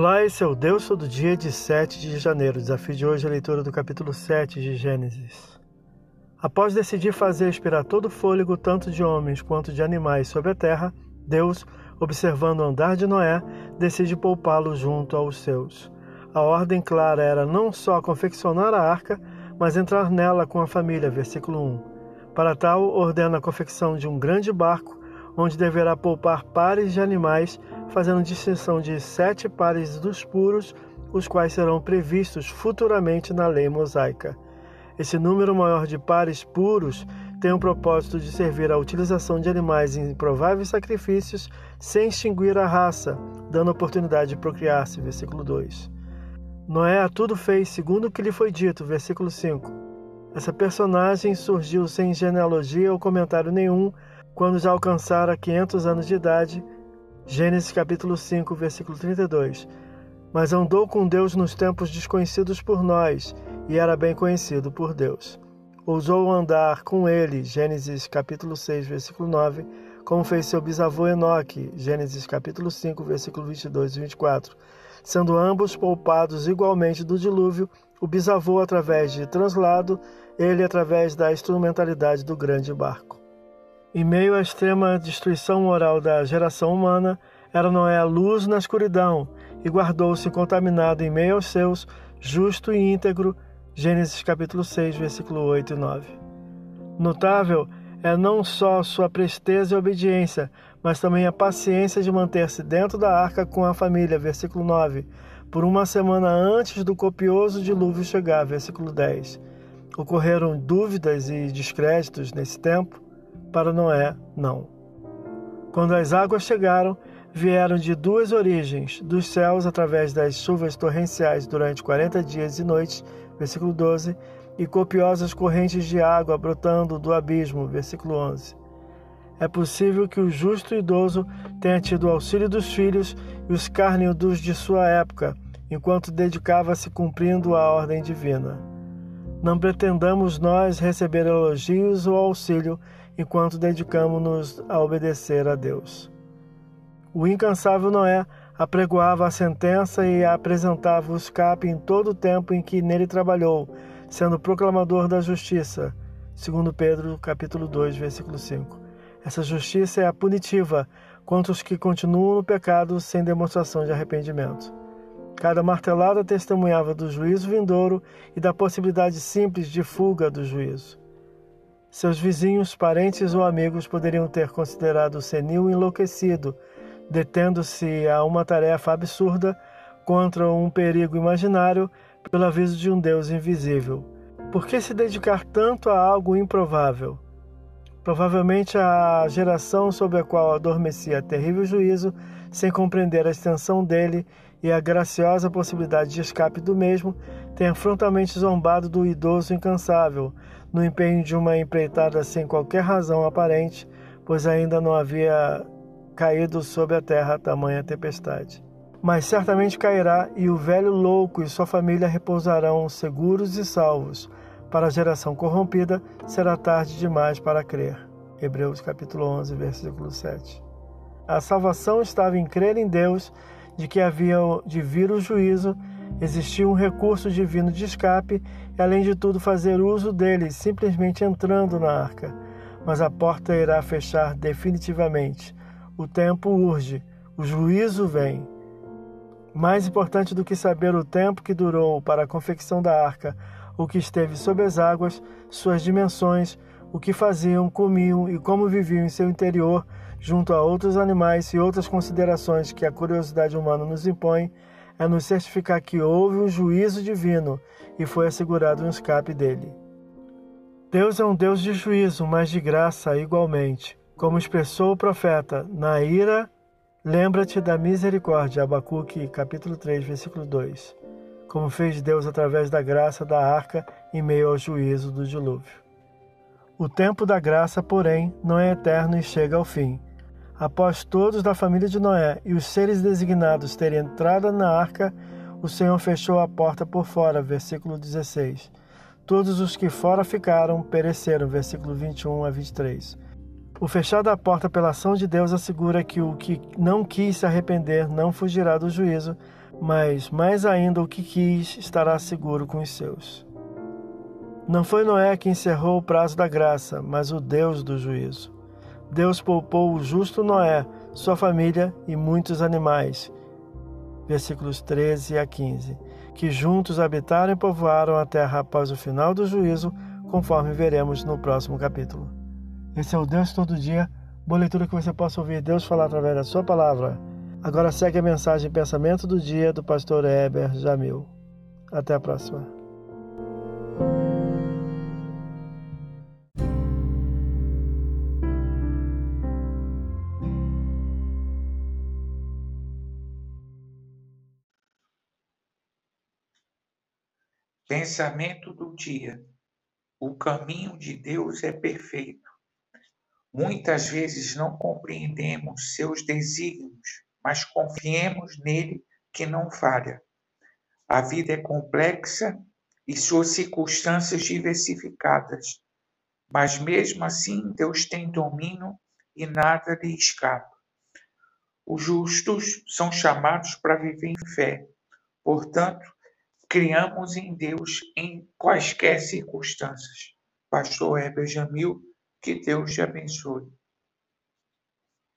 Olá, esse é o Deus Todo Dia de 7 de janeiro. O desafio de hoje é a leitura do capítulo 7 de Gênesis. Após decidir fazer expirar todo o fôlego, tanto de homens quanto de animais, sobre a terra, Deus, observando o andar de Noé, decide poupá-lo junto aos seus. A ordem clara era não só confeccionar a arca, mas entrar nela com a família. Versículo 1. Para tal, ordena a confecção de um grande barco onde deverá poupar pares de animais, fazendo distinção de sete pares dos puros, os quais serão previstos futuramente na lei mosaica. Esse número maior de pares puros tem o propósito de servir à utilização de animais em prováveis sacrifícios sem extinguir a raça, dando oportunidade de procriar-se. Versículo 2. Noé a tudo fez segundo o que lhe foi dito. Versículo 5. Essa personagem surgiu sem genealogia ou comentário nenhum quando já alcançara 500 anos de idade. Gênesis capítulo 5, versículo 32. Mas andou com Deus nos tempos desconhecidos por nós, e era bem conhecido por Deus. Ousou andar com ele, Gênesis capítulo 6, versículo 9, como fez seu bisavô Enoque, Gênesis capítulo 5, versículo 22 e 24, sendo ambos poupados igualmente do dilúvio, o bisavô através de translado, ele através da instrumentalidade do grande barco. Em meio à extrema destruição moral da geração humana, era Noé a luz na escuridão e guardou-se contaminado em meio aos seus, justo e íntegro. Gênesis capítulo 6, versículo 8 e 9. Notável é não só sua presteza e obediência, mas também a paciência de manter-se dentro da arca com a família, versículo 9, por uma semana antes do copioso dilúvio chegar, versículo 10. Ocorreram dúvidas e descréditos nesse tempo? Para Noé, não. Quando as águas chegaram, vieram de duas origens, dos céus através das chuvas torrenciais durante quarenta dias e noites, versículo 12, e copiosas correntes de água brotando do abismo, versículo 11. É possível que o justo idoso tenha tido o auxílio dos filhos e os escárnio dos de sua época, enquanto dedicava-se cumprindo a ordem divina. Não pretendamos nós receber elogios ou auxílio enquanto dedicamos-nos a obedecer a Deus. O incansável Noé apregoava a sentença e apresentava o escape em todo o tempo em que nele trabalhou, sendo proclamador da justiça. Segundo Pedro, capítulo 2, versículo 5. Essa justiça é a punitiva contra os que continuam no pecado sem demonstração de arrependimento. Cada martelada testemunhava do juízo vindouro e da possibilidade simples de fuga do juízo. Seus vizinhos, parentes ou amigos poderiam ter considerado o senil enlouquecido, detendo-se a uma tarefa absurda contra um perigo imaginário pelo aviso de um Deus invisível. Por que se dedicar tanto a algo improvável? Provavelmente a geração sobre a qual adormecia terrível juízo, sem compreender a extensão dele e a graciosa possibilidade de escape do mesmo, tenha frontalmente zombado do idoso incansável, no empenho de uma empreitada sem qualquer razão aparente, pois ainda não havia caído sobre a terra tamanha tempestade. Mas certamente cairá, e o velho louco e sua família repousarão seguros e salvos. Para a geração corrompida será tarde demais para crer. Hebreus capítulo 11, versículo 7. A salvação estava em crer em Deus de que havia de vir o juízo, existia um recurso divino de escape e, além de tudo, fazer uso dele, simplesmente entrando na arca. Mas a porta irá fechar definitivamente. O tempo urge, o juízo vem. Mais importante do que saber o tempo que durou para a confecção da arca, o que esteve sob as águas, suas dimensões, o que faziam, comiam e como viviam em seu interior, junto a outros animais e outras considerações que a curiosidade humana nos impõe, é nos certificar que houve um juízo divino e foi assegurado um escape dele. Deus é um Deus de juízo, mas de graça igualmente. Como expressou o profeta, na ira, lembra-te da misericórdia. Abacuque, capítulo 3, versículo 2. Como fez Deus através da graça da arca em meio ao juízo do dilúvio. O tempo da graça, porém, não é eterno e chega ao fim. Após todos da família de Noé e os seres designados terem entrado na arca, o Senhor fechou a porta por fora. Versículo 16. Todos os que fora ficaram pereceram. Versículo 21 a 23. O fechar da porta pela ação de Deus assegura que o que não quis se arrepender não fugirá do juízo, mas mais ainda o que quis estará seguro com os seus. Não foi Noé que encerrou o prazo da graça, mas o Deus do juízo. Deus poupou o justo Noé, sua família e muitos animais. Versículos 13 a 15. Que juntos habitaram e povoaram a terra após o final do juízo, conforme veremos no próximo capítulo. Esse é o Deus Todo Dia, boa leitura que você possa ouvir Deus falar através da sua palavra. Agora segue a mensagem Pensamento do Dia do pastor Heber Jamil. Até a próxima. Pensamento do dia. O caminho de Deus é perfeito. Muitas vezes não compreendemos seus desígnios, mas confiemos nele que não falha. A vida é complexa e suas circunstâncias diversificadas, mas mesmo assim Deus tem domínio e nada lhe escapa. Os justos são chamados para viver em fé. Portanto, criamos em Deus em quaisquer circunstâncias. Pastor Heber Jamil, que Deus te abençoe.